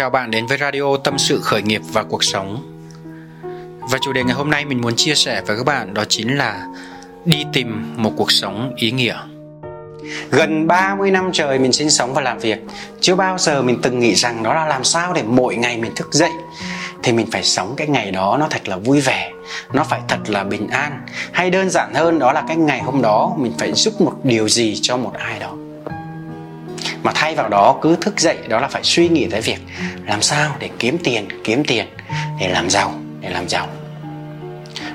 Chào bạn đến với radio Tâm sự khởi nghiệp và cuộc sống. Và chủ đề ngày hôm nay mình muốn chia sẻ với các bạn đó chính là đi tìm một cuộc sống ý nghĩa. Gần 30 năm trời mình sinh sống và làm việc, Chưa bao giờ mình từng nghĩ rằng đó là làm sao để mỗi ngày mình thức dậy Thì mình phải sống cái ngày đó nó thật là vui vẻ, Nó phải thật là bình an, Hay đơn giản hơn đó là cái ngày hôm đó mình phải giúp một điều gì cho một ai đó mà thay vào đó, cứ thức dậy, đó là phải suy nghĩ tới việc làm sao để kiếm tiền kiếm tiền, để làm giàu, để làm giàu.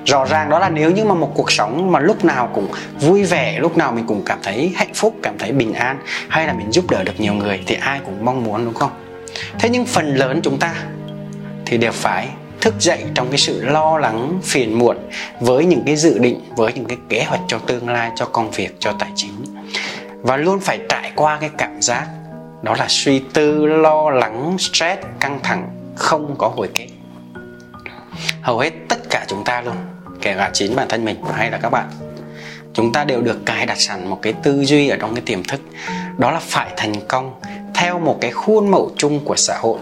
Rõ ràng đó là nếu như mà một cuộc sống mà lúc nào cũng vui vẻ, lúc nào mình cũng cảm thấy hạnh phúc, cảm thấy bình an, hay là mình giúp đỡ được nhiều người thì ai cũng mong muốn, đúng không? Thế nhưng phần lớn chúng ta thì đều phải thức dậy trong cái sự lo lắng, phiền muộn với những cái dự định, với những cái kế hoạch cho tương lai, cho công việc, cho tài chính và luôn phải trải qua cái cảm giác đó là suy tư, lo lắng, stress, căng thẳng, không có hồi kết. Hầu hết tất cả chúng ta luôn, kể cả chính bản thân mình hay là các bạn, chúng ta đều được cài đặt sẵn một cái tư duy ở trong cái tiềm thức. Đó là phải thành công theo một cái khuôn mẫu chung của xã hội.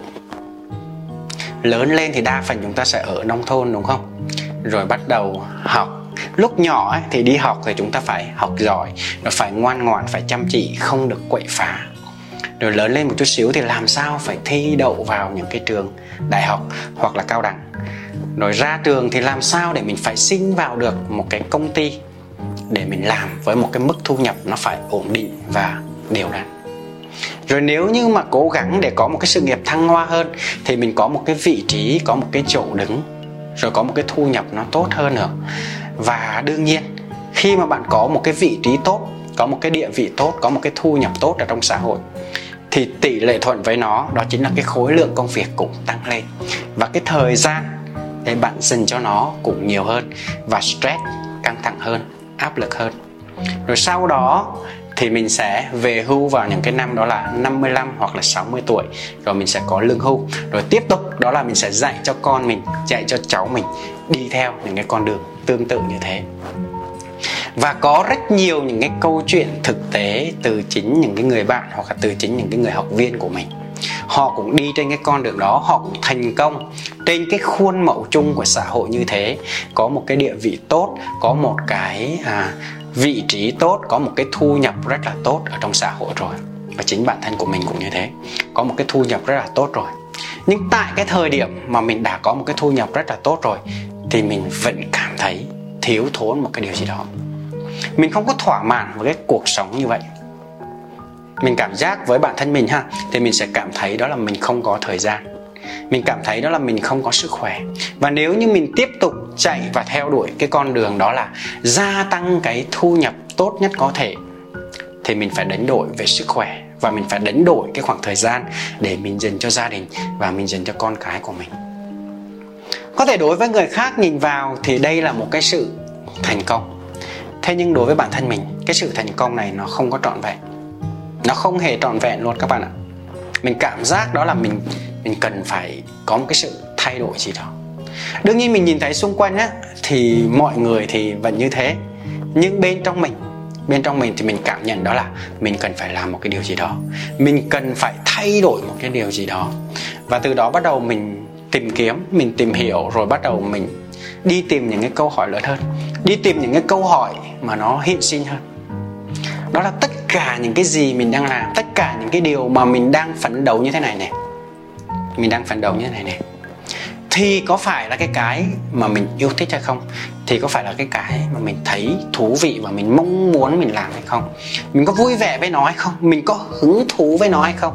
Lớn lên thì đa phần chúng ta sẽ ở nông thôn, đúng không? Rồi bắt đầu học lúc nhỏ ấy, thì đi học thì chúng ta phải học giỏi rồi phải ngoan ngoãn phải chăm chỉ không được quậy phá. Rồi lớn lên một chút xíu thì làm sao phải thi đậu vào những cái trường đại học hoặc là cao đẳng. Rồi ra trường thì làm sao để mình phải xin vào được một cái công ty để mình làm với một cái mức thu nhập nó phải ổn định và đều đặn. Rồi nếu như mà cố gắng để có một cái sự nghiệp thăng hoa hơn thì mình có một cái vị trí có một cái chỗ đứng rồi có một cái thu nhập nó tốt hơn nữa và đương nhiên, khi mà bạn có một cái vị trí tốt, có một cái địa vị tốt, có một cái thu nhập tốt ở trong xã hội, thì tỷ lệ thuận với nó, đó chính là cái khối lượng công việc cũng tăng lên. Và cái thời gian để bạn dành cho nó cũng nhiều hơn và stress căng thẳng hơn, áp lực hơn. Rồi sau đó thì mình sẽ về hưu vào những cái năm đó là 55 hoặc là 60 tuổi, rồi mình sẽ có lương hưu. Rồi tiếp tục, đó là mình sẽ dạy cho con mình, dạy cho cháu mình đi theo những cái con đường tương tự như thế. Và có rất nhiều những cái câu chuyện thực tế từ chính những cái người bạn hoặc là từ chính những cái người học viên của mình. Họ cũng đi trên cái con đường đó họ cũng thành công trên cái khuôn mẫu chung của xã hội như thế. Có một cái địa vị tốt có một cái à, vị trí tốt có một cái thu nhập rất là tốt ở trong xã hội rồi. Và chính bản thân của mình cũng như thế. Có một cái thu nhập rất là tốt rồi. Nhưng tại cái thời điểm mà mình đã có một cái thu nhập rất là tốt rồi thì mình vẫn cảm thấy thiếu thốn một cái điều gì đó. Mình không có thỏa mãn với cái cuộc sống như vậy. Mình cảm giác với bản thân mình ha, thì mình sẽ cảm thấy đó là mình không có thời gian. Mình cảm thấy đó là mình không có sức khỏe. Và nếu như mình tiếp tục chạy và theo đuổi cái con đường đó là gia tăng cái thu nhập tốt nhất có thể, thì mình phải đánh đổi về sức khỏe và mình phải đánh đổi cái khoảng thời gian để mình dành cho gia đình và mình dành cho con cái của mình có thể đối với người khác nhìn vào thì đây là một cái sự thành công. Thế nhưng đối với bản thân mình, cái sự thành công này nó không có trọn vẹn. Nó không hề trọn vẹn luôn các bạn ạ. Mình cảm giác đó là mình mình cần phải có một cái sự thay đổi gì đó. Đương nhiên mình nhìn thấy xung quanh á, thì mọi người thì vẫn như thế. Nhưng bên trong mình, bên trong mình thì mình cảm nhận đó là mình cần phải làm một cái điều gì đó. Mình cần phải thay đổi một cái điều gì đó. Và từ đó bắt đầu mình tìm kiếm, mình tìm hiểu rồi bắt đầu mình đi tìm những cái câu hỏi lớn hơn. Đi tìm những cái câu hỏi mà nó hiện sinh hơn. Đó là tất cả những cái gì mình đang làm, tất cả những cái điều mà mình đang phấn đấu như thế này này. Mình đang phấn đấu như thế này này. Thì có phải là cái cái mà mình yêu thích hay không? Thì có phải là cái cái mà mình thấy thú vị và mình mong muốn mình làm hay không? Mình có vui vẻ với nó hay không? Mình có hứng thú với nó hay không?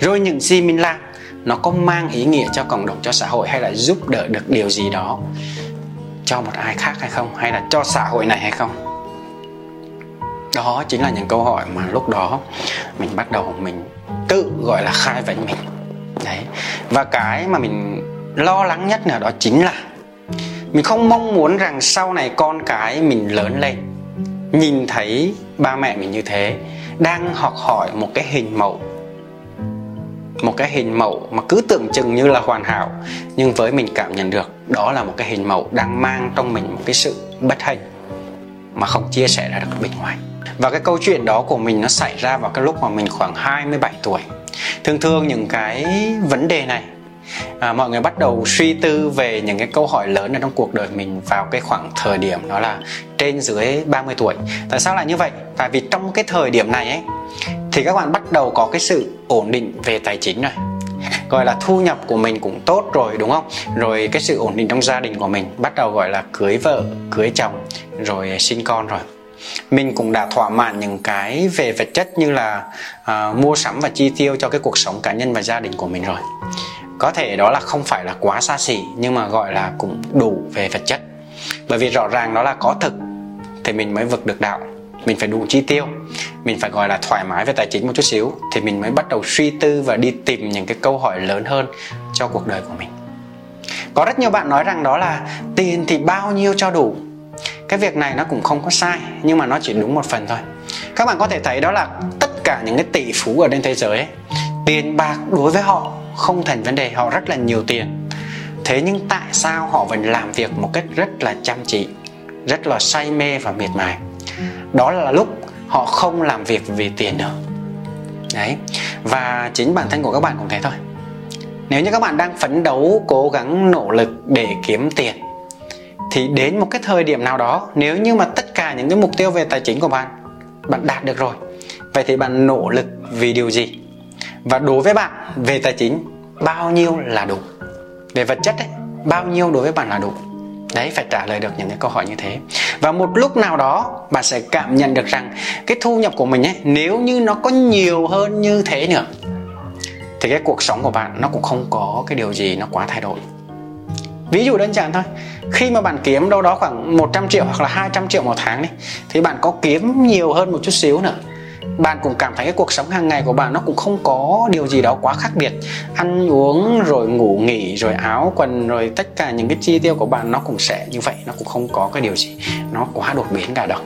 Rồi những gì mình làm nó có mang ý nghĩa cho cộng đồng, cho xã hội hay là giúp đỡ được điều gì đó cho một ai khác hay không? Hay là cho xã hội này hay không? Đó chính là những câu hỏi mà lúc đó mình bắt đầu mình tự gọi là khai vấn mình. Đấy. Và cái mà mình lo lắng nhất nữa đó chính là mình không mong muốn rằng sau này con cái mình lớn lên, nhìn thấy ba mẹ mình như thế, đang học hỏi một cái hình mẫu một cái hình mẫu mà cứ tưởng chừng như là hoàn hảo nhưng với mình cảm nhận được đó là một cái hình mẫu đang mang trong mình một cái sự bất hạnh mà không chia sẻ ra được bên ngoài. Và cái câu chuyện đó của mình nó xảy ra vào cái lúc mà mình khoảng 27 tuổi. Thường thường những cái vấn đề này à, mọi người bắt đầu suy tư về những cái câu hỏi lớn ở trong cuộc đời mình vào cái khoảng thời điểm đó là trên dưới 30 tuổi. Tại sao lại như vậy? Tại vì trong cái thời điểm này ấy thì các bạn bắt đầu có cái sự ổn định về tài chính rồi gọi là thu nhập của mình cũng tốt rồi đúng không? Rồi cái sự ổn định trong gia đình của mình bắt đầu gọi là cưới vợ cưới chồng rồi sinh con rồi. Mình cũng đã thỏa mãn những cái về vật chất như là uh, mua sắm và chi tiêu cho cái cuộc sống cá nhân và gia đình của mình rồi. Có thể đó là không phải là quá xa xỉ nhưng mà gọi là cũng đủ về vật chất. Bởi vì rõ ràng đó là có thực thì mình mới vực được đạo. Mình phải đủ chi tiêu mình phải gọi là thoải mái về tài chính một chút xíu thì mình mới bắt đầu suy tư và đi tìm những cái câu hỏi lớn hơn cho cuộc đời của mình. Có rất nhiều bạn nói rằng đó là tiền thì bao nhiêu cho đủ. Cái việc này nó cũng không có sai nhưng mà nó chỉ đúng một phần thôi. Các bạn có thể thấy đó là tất cả những cái tỷ phú ở trên thế giới ấy, tiền bạc đối với họ không thành vấn đề họ rất là nhiều tiền. Thế nhưng tại sao họ vẫn làm việc một cách rất là chăm chỉ rất là say mê và miệt mài? Đó là lúc họ không làm việc vì tiền nữa. Đấy và chính bản thân của các bạn cũng thế thôi. Nếu như các bạn đang phấn đấu cố gắng nỗ lực để kiếm tiền thì đến một cái thời điểm nào đó nếu như mà tất cả những cái mục tiêu về tài chính của bạn bạn đạt được rồi vậy thì bạn nỗ lực vì điều gì? Và đối với bạn về tài chính bao nhiêu là đủ? Về vật chất ấy, bao nhiêu đối với bạn là đủ? Đấy, phải trả lời được những cái câu hỏi như thế. Và một lúc nào đó, bạn sẽ cảm nhận được rằng cái thu nhập của mình ấy, nếu như nó có nhiều hơn như thế nữa, thì cái cuộc sống của bạn nó cũng không có cái điều gì nó quá thay đổi. Ví dụ đơn giản thôi, khi mà bạn kiếm đâu đó khoảng 100 triệu hoặc là 200 triệu một tháng đi, thì bạn có kiếm nhiều hơn một chút xíu nữa bạn cũng cảm thấy cái cuộc sống hàng ngày của bạn nó cũng không có điều gì đó quá khác biệt. Ăn uống, rồi ngủ, nghỉ, rồi áo quần, rồi tất cả những cái chi tiêu của bạn nó cũng sẽ như vậy, nó cũng không có cái điều gì nó quá đột biến cả đâu.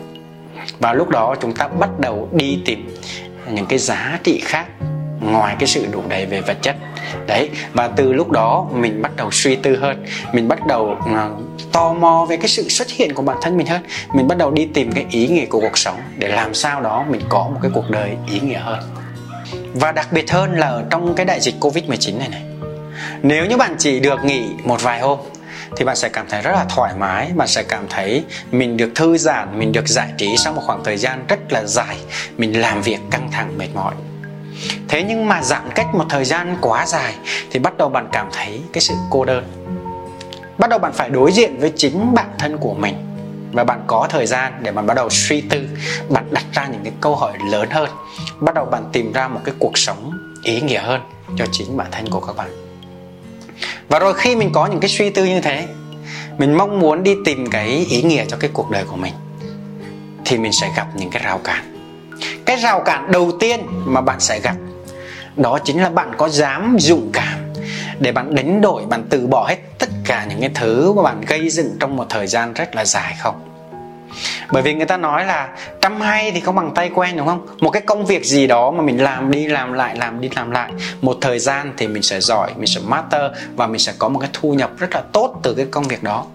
Và lúc đó chúng ta bắt đầu đi tìm những cái giá trị khác ngoài cái sự đủ đầy về vật chất. Đấy và từ lúc đó mình bắt đầu suy tư hơn. Mình bắt đầu uh, tò mò về cái sự xuất hiện của bản thân mình hơn. Mình bắt đầu đi tìm cái ý nghĩa của cuộc sống để làm sao đó mình có một cái cuộc đời ý nghĩa hơn. Và đặc biệt hơn là ở trong cái đại dịch covid 19 này này nếu như bạn chỉ được nghỉ một vài hôm thì bạn sẽ cảm thấy rất là thoải mái. Bạn sẽ cảm thấy mình được thư giãn mình được giải trí sau một khoảng thời gian rất là dài. Mình làm việc căng thẳng mệt mỏi thế nhưng mà giãn cách một thời gian quá dài thì bắt đầu bạn cảm thấy cái sự cô đơn. Bắt đầu bạn phải đối diện với chính bản thân của mình. Và bạn có thời gian để bạn bắt đầu suy tư, bạn đặt ra những cái câu hỏi lớn hơn. Bắt đầu bạn tìm ra một cái cuộc sống ý nghĩa hơn cho chính bản thân của các bạn. Và rồi khi mình có những cái suy tư như thế, mình mong muốn đi tìm cái ý nghĩa cho cái cuộc đời của mình, thì mình sẽ gặp những cái rào cản cái rào cản đầu tiên mà bạn sẽ gặp, đó chính là bạn có dám dũng cảm để bạn đánh đổi, bạn từ bỏ hết tất cả những cái thứ mà bạn gây dựng trong một thời gian rất là dài không? Bởi vì người ta nói là trăm hay thì không bằng tay quen, đúng không? Một cái công việc gì đó mà mình làm đi, làm lại, làm đi, làm lại, một thời gian thì mình sẽ giỏi, mình sẽ master và mình sẽ có một cái thu nhập rất là tốt từ cái công việc đó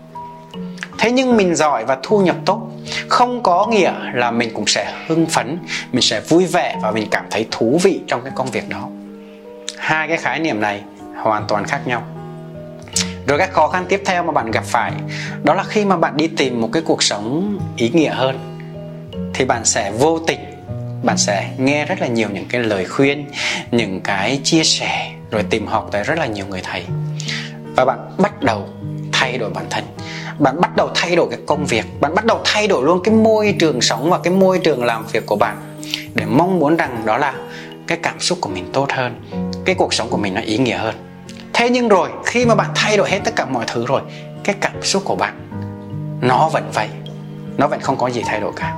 thế nhưng mình giỏi và thu nhập tốt, không có nghĩa là mình cũng sẽ hưng phấn, mình sẽ vui vẻ và mình cảm thấy thú vị trong cái công việc đó. Hai cái khái niệm này hoàn toàn khác nhau. Rồi các khó khăn tiếp theo mà bạn gặp phải, đó là khi mà bạn đi tìm một cái cuộc sống ý nghĩa hơn, thì bạn sẽ vô tình, bạn sẽ nghe rất là nhiều những cái lời khuyên, những cái chia sẻ, rồi tìm học tại rất là nhiều người thầy. Và bạn bắt đầu thay đổi bản thân bạn bắt đầu thay đổi cái công việc, bạn bắt đầu thay đổi luôn cái môi trường sống và cái môi trường làm việc của bạn để mong muốn rằng đó là cái cảm xúc của mình tốt hơn, cái cuộc sống của mình nó ý nghĩa hơn. Thế nhưng rồi, khi mà bạn thay đổi hết tất cả mọi thứ rồi, cái cảm xúc của bạn nó vẫn vậy, nó vẫn không có gì thay đổi cả.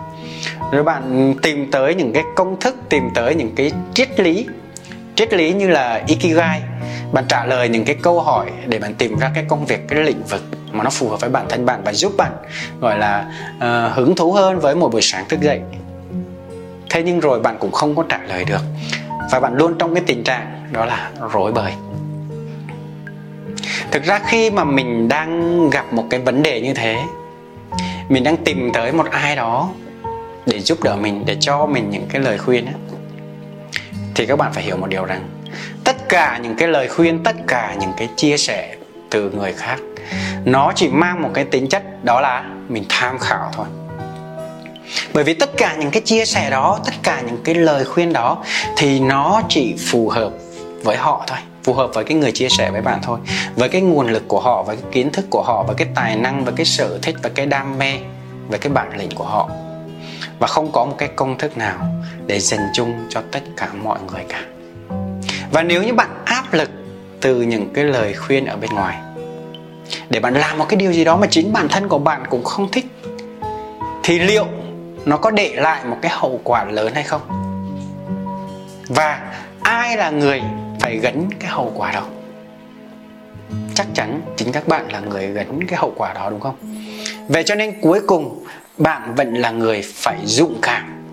Rồi bạn tìm tới những cái công thức, tìm tới những cái triết lý triết lý như là ikigai, bạn trả lời những cái câu hỏi để bạn tìm ra cái công việc, cái lĩnh vực mà nó phù hợp với bản thân bạn và giúp bạn gọi là uh, hứng thú hơn với một buổi sáng thức dậy. Thế nhưng rồi bạn cũng không có trả lời được. Và bạn luôn trong cái tình trạng đó là rối bời. Thực ra khi mà mình đang gặp một cái vấn đề như thế mình đang tìm tới một ai đó để giúp đỡ mình để cho mình những cái lời khuyên ấy, thì các bạn phải hiểu một điều rằng tất cả những cái lời khuyên tất cả những cái chia sẻ từ người khác nó chỉ mang một cái tính chất đó là mình tham khảo thôi. Bởi vì tất cả những cái chia sẻ đó, tất cả những cái lời khuyên đó thì nó chỉ phù hợp với họ thôi, phù hợp với cái người chia sẻ với bạn thôi, với cái nguồn lực của họ, với cái kiến thức của họ, với cái tài năng, với cái sở thích và cái đam mê, với cái bản lĩnh của họ. Và không có một cái công thức nào để dành chung cho tất cả mọi người cả. Và nếu như bạn áp lực từ những cái lời khuyên ở bên ngoài để bạn làm một cái điều gì đó mà chính bản thân của bạn cũng không thích, thì liệu nó có để lại một cái hậu quả lớn hay không? Và ai là người phải gánh cái hậu quả đó? Chắc chắn chính các bạn là người gánh cái hậu quả đó, đúng không? Vậy cho nên cuối cùng, bạn vẫn là người phải dũng cảm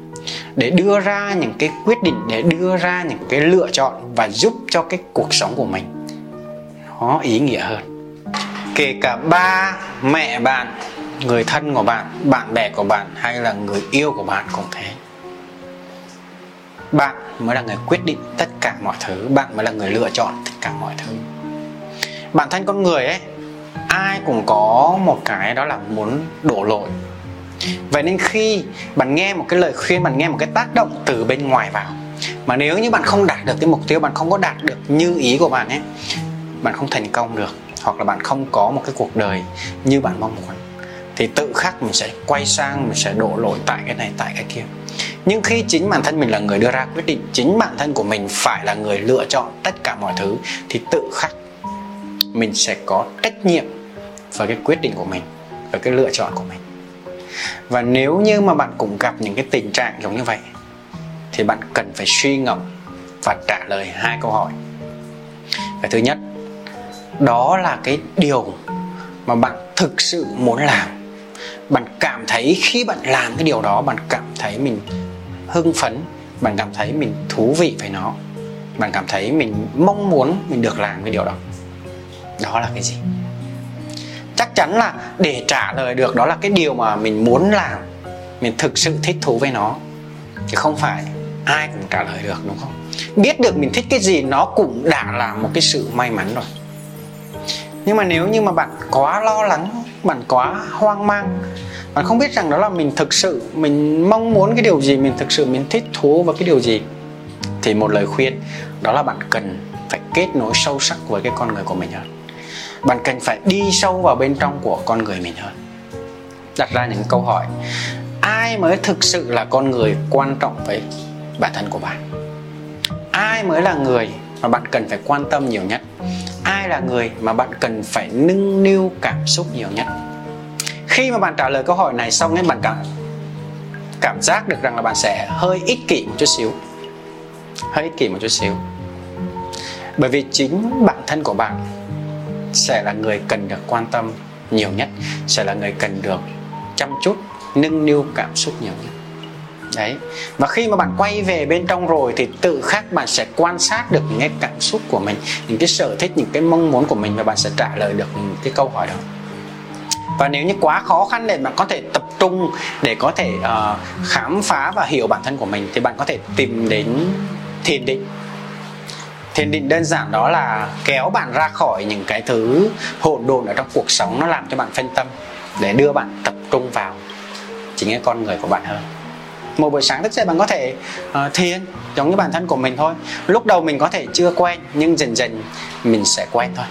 để đưa ra những cái quyết định, để đưa ra những cái lựa chọn và giúp cho cái cuộc sống của mình nó ý nghĩa hơn kể cả ba mẹ bạn, người thân của bạn bạn bè của bạn, hay là người yêu của bạn cũng thế. Bạn mới là người quyết định tất cả mọi thứ, bạn mới là người lựa chọn tất cả mọi thứ. Bản thân con người ấy, ai cũng có một cái đó là muốn đổ lỗi. Vậy nên khi bạn nghe một cái lời khuyên, bạn nghe một cái tác động từ bên ngoài vào, mà nếu như bạn không đạt được cái mục tiêu, bạn không có đạt được như ý của bạn ấy, bạn không thành công được hoặc là bạn không có một cái cuộc đời như bạn mong muốn, thì tự khắc mình sẽ quay sang, mình sẽ đổ lỗi tại cái này, tại cái kia. Nhưng khi chính bản thân mình là người đưa ra quyết định, chính bản thân của mình phải là người lựa chọn tất cả mọi thứ, thì tự khắc mình sẽ có trách nhiệm với cái quyết định của mình, với cái lựa chọn của mình. Và nếu như mà bạn cũng gặp những cái tình trạng giống như vậy, thì bạn cần phải suy ngẫm và trả lời hai câu hỏi. Cái thứ nhất đó là cái điều mà bạn thực sự muốn làm. Bạn cảm thấy khi bạn làm cái điều đó, bạn cảm thấy mình hưng phấn, bạn cảm thấy mình thú vị với nó, bạn cảm thấy mình mong muốn mình được làm cái điều đó. Đó là cái gì? Chắc chắn là để trả lời được, đó là cái điều mà mình muốn làm, mình thực sự thích thú với nó chứ không phải ai cũng trả lời được, đúng không? Biết được mình thích cái gì, nó cũng đã là một cái sự may mắn rồi nhưng mà nếu như mà bạn quá lo lắng, bạn quá hoang mang, bạn không biết rằng đó là mình thực sự, mình mong muốn cái điều gì, mình thực sự mình thích thú với cái điều gì, thì một lời khuyên, đó là bạn cần phải kết nối sâu sắc với cái con người của mình hơn. Bạn cần phải đi sâu vào bên trong của con người mình hơn. Đặt ra những câu hỏi, ai mới thực sự là con người quan trọng với bản thân của bạn? Ai mới là người mà bạn cần phải quan tâm nhiều nhất? Ai là người mà bạn cần phải nâng niu cảm xúc nhiều nhất? Khi mà bạn trả lời câu hỏi này xong ấy, bạn cảm cảm giác được rằng là bạn sẽ hơi ích kỷ một chút xíu. Hơi ích kỷ một chút xíu. Bởi vì chính bản thân của bạn sẽ là người cần được quan tâm nhiều nhất, sẽ là người cần được chăm chút, nâng niu cảm xúc nhiều nhất đấy. Và khi mà bạn quay về bên trong rồi thì tự khắc bạn sẽ quan sát được những cái cảm xúc của mình những cái sở thích những cái mong muốn của mình và bạn sẽ trả lời được những cái câu hỏi đó. Và nếu như quá khó khăn để bạn có thể tập trung để có thể uh, khám phá và hiểu bản thân của mình thì bạn có thể tìm đến thiền định. Thiền định đơn giản đó là kéo bạn ra khỏi những cái thứ hỗn độn ở trong cuộc sống nó làm cho bạn phân tâm để đưa bạn tập trung vào chính cái con người của bạn hơn một buổi sáng thức dậy bạn có thể uh, thiền giống như bản thân của mình thôi. Lúc đầu mình có thể chưa quen nhưng dần dần mình sẽ quen thôi.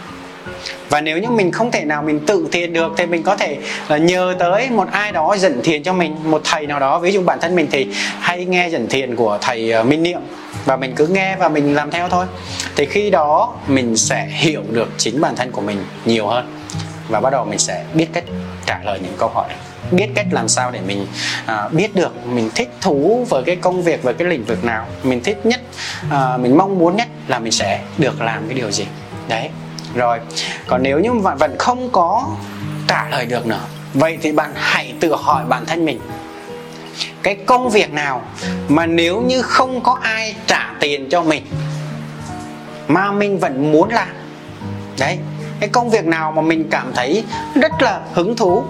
Và nếu như mình không thể nào mình tự thiền được thì mình có thể là nhờ tới một ai đó dẫn thiền cho mình một thầy nào đó. Ví dụ bản thân mình thì hay nghe dẫn thiền của thầy ờ, minh niệm. Và mình cứ nghe và mình làm theo thôi. Thì khi đó mình sẽ hiểu được chính bản thân của mình nhiều hơn và bắt đầu mình sẽ biết cách trả lời những câu hỏi. Biết cách làm sao để mình à, biết được mình thích thú với cái công việc với cái lĩnh vực nào. Mình thích nhất à, mình mong muốn nhất là mình sẽ được làm cái điều gì. Đấy. Rồi còn nếu như bạn vẫn không có trả lời được nữa vậy thì bạn hãy tự hỏi bản thân mình cái công việc nào mà nếu như không có ai trả tiền cho mình mà mình vẫn muốn làm? Đấy cái công việc nào mà mình cảm thấy rất là hứng thú,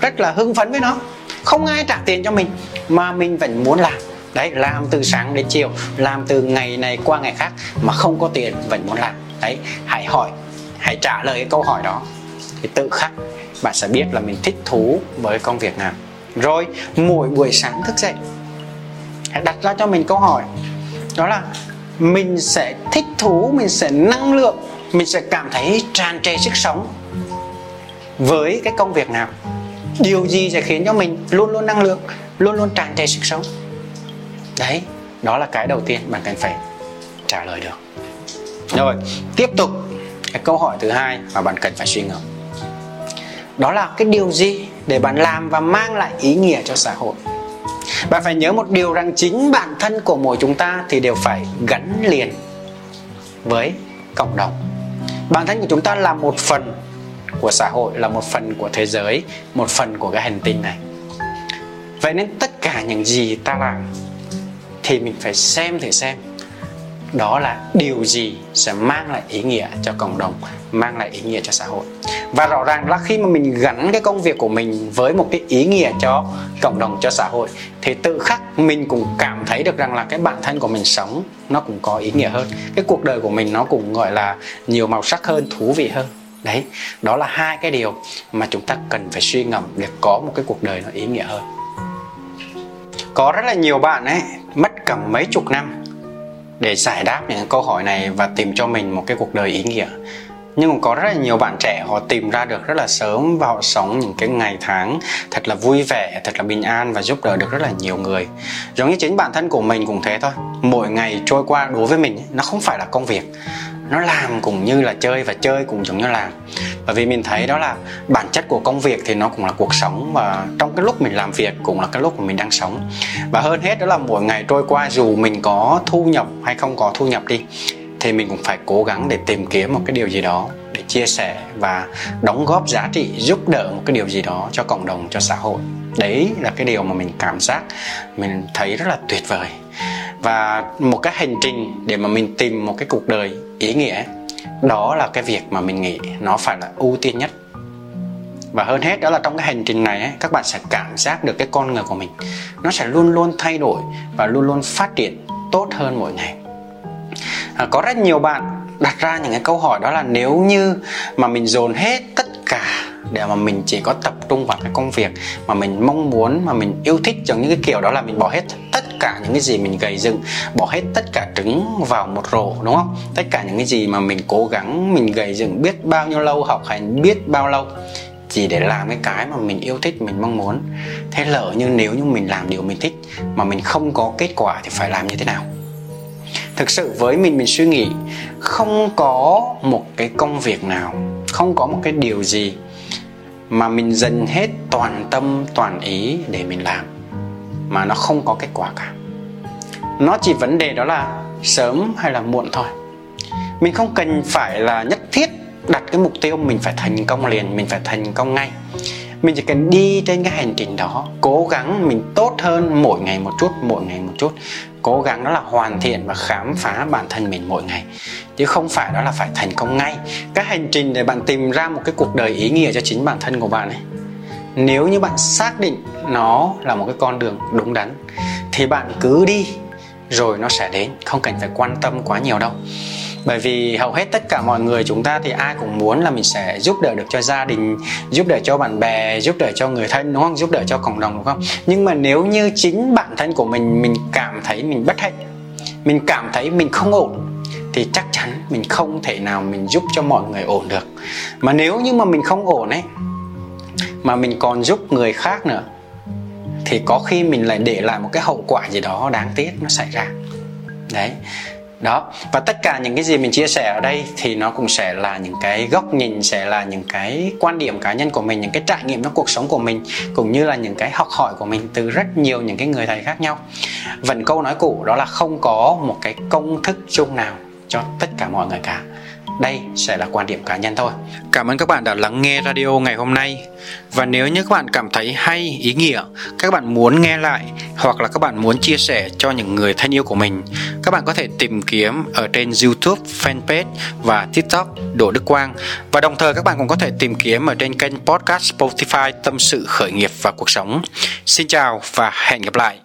rất là hưng phấn với nó. Không ai trả tiền cho mình, mà mình vẫn muốn làm. Đấy, làm từ sáng đến chiều, làm từ ngày này qua ngày khác mà không có tiền, vẫn muốn làm. Đấy, hãy hỏi, hãy trả lời cái câu hỏi đó. Thì tự khắc, bạn sẽ biết là mình thích thú với công việc nào. Rồi, mỗi buổi sáng thức dậy, hãy đặt ra cho mình câu hỏi. Đó là, mình sẽ thích thú, mình sẽ năng lượng mình sẽ cảm thấy tràn trề sức sống với cái công việc nào. Điều gì sẽ khiến cho mình luôn luôn năng lượng, luôn luôn tràn trề sức sống? Đấy, đó là cái đầu tiên bạn cần phải trả lời được. Rồi, tiếp tục cái câu hỏi thứ hai mà bạn cần phải suy ngẫm. Đó là cái điều gì để bạn làm và mang lại ý nghĩa cho xã hội? Bạn phải nhớ một điều rằng chính bản thân của mỗi chúng ta thì đều phải gắn liền với cộng đồng bản thân của chúng ta là một phần của xã hội, là một phần của thế giới, một phần của cái hành tinh này. Vậy nên tất cả những gì ta làm thì mình phải xem thử xem đó là điều gì sẽ mang lại ý nghĩa cho cộng đồng, mang lại ý nghĩa cho xã hội? Và rõ ràng là khi mà mình gắn cái công việc của mình với một cái ý nghĩa cho cộng đồng, cho xã hội, thì tự khắc mình cũng cảm thấy được rằng là cái bản thân của mình sống nó cũng có ý nghĩa hơn. Cái cuộc đời của mình nó cũng, gọi là, nhiều màu sắc hơn, thú vị hơn. Đấy, đó là hai cái điều mà chúng ta cần phải suy ngẫm để có một cái cuộc đời nó ý nghĩa hơn. Có rất là nhiều bạn ấy, mất cả mấy chục năm để giải đáp những câu hỏi này và tìm cho mình một cái cuộc đời ý nghĩa. Nhưng có rất là nhiều bạn trẻ, họ tìm ra được rất là sớm và họ sống những cái ngày tháng thật là vui vẻ, thật là bình an và giúp đỡ được rất là nhiều người. Giống như chính bản thân của mình cũng thế thôi. Mỗi ngày trôi qua đối với mình, nó không phải là công việc nó làm cũng như là chơi và chơi cũng giống như làm. Bởi vì mình thấy đó là bản chất của công việc thì nó cũng là cuộc sống và trong cái lúc mình làm việc cũng là cái lúc mà mình đang sống. Và hơn hết đó là mỗi ngày trôi qua dù mình có thu nhập hay không có thu nhập đi, thì mình cũng phải cố gắng để tìm kiếm một cái điều gì đó để chia sẻ và đóng góp giá trị, giúp đỡ một cái điều gì đó cho cộng đồng, cho xã hội. Đấy là cái điều mà mình cảm giác mình thấy rất là tuyệt vời. Và một cái hành trình để mà mình tìm một cái cuộc đời ý nghĩa đó là cái việc mà mình nghĩ nó phải là ưu tiên nhất. Và hơn hết đó là trong cái hành trình này ấy, các bạn sẽ cảm giác được cái con người của mình nó sẽ luôn luôn thay đổi và luôn luôn phát triển tốt hơn mỗi ngày. À, có rất nhiều bạn đặt ra những cái câu hỏi đó là nếu như mà mình dồn hết tất cả để mà mình chỉ có tập trung vào cái công việc mà mình mong muốn mà mình yêu thích giống như cái kiểu đó là mình bỏ hết tất cả những cái gì mình gầy dựng, bỏ hết tất cả trứng vào một rổ, đúng không? Tất cả những cái gì mà mình cố gắng, mình gầy dựng biết bao nhiêu lâu, học hành biết bao lâu, chỉ để làm cái cái mà mình yêu thích, mình mong muốn. Thế lỡ như nếu như mình làm điều mình thích mà mình không có kết quả thì phải làm như thế nào? Thực sự với mình mình suy nghĩ, không có một cái công việc nào, không có một cái điều gì mà mình dành hết toàn tâm, toàn ý để mình làm mà nó không có kết quả cả. Nó chỉ vấn đề đó là sớm hay là muộn thôi. Mình không cần phải là nhất thiết đặt cái mục tiêu mình phải thành công liền, mình phải thành công ngay. Mình chỉ cần đi trên cái hành trình đó, cố gắng mình tốt hơn mỗi ngày một chút, mỗi ngày một chút. Cố gắng đó là hoàn thiện và khám phá bản thân mình mỗi ngày, chứ không phải đó là phải thành công ngay. Cái hành trình để bạn tìm ra một cái cuộc đời ý nghĩa cho chính bản thân của bạn ấy nếu như bạn xác định nó là một cái con đường đúng đắn, thì bạn cứ đi, rồi nó sẽ đến. Không cần phải quan tâm quá nhiều đâu. Bởi vì hầu hết tất cả mọi người chúng ta thì ai cũng muốn là mình sẽ giúp đỡ được cho gia đình, giúp đỡ cho bạn bè, giúp đỡ cho người thân, đúng không? Giúp đỡ cho cộng đồng, đúng không? Nhưng mà nếu như chính bản thân của mình mình cảm thấy mình bất hạnh, mình cảm thấy mình không ổn, thì chắc chắn mình không thể nào mình giúp cho mọi người ổn được. Mà nếu như mà mình không ổn ấy mà mình còn giúp người khác nữa, thì có khi mình lại để lại một cái hậu quả gì đó đáng tiếc nó xảy ra. Đấy. Đó. Và tất cả những cái gì mình chia sẻ ở đây thì nó cũng sẽ là những cái góc nhìn, sẽ là những cái quan điểm cá nhân của mình, những cái trải nghiệm trong cuộc sống của mình, cũng như là những cái học hỏi của mình từ rất nhiều những cái người thầy khác nhau. Vẫn câu nói cũ đó là không có một cái công thức chung nào cho tất cả mọi người cả đây sẽ là quan điểm cá nhân thôi. Cảm ơn các bạn đã lắng nghe radio ngày hôm nay. Và nếu như các bạn cảm thấy hay, ý nghĩa, các bạn muốn nghe lại hoặc là các bạn muốn chia sẻ cho những người thân yêu của mình, các bạn có thể tìm kiếm ở trên youtube, fanpage và tiktok đỗ đức quang. Và đồng thời các bạn cũng có thể tìm kiếm ở trên kênh podcast spotify tâm sự khởi nghiệp và cuộc sống. Xin chào và hẹn gặp lại.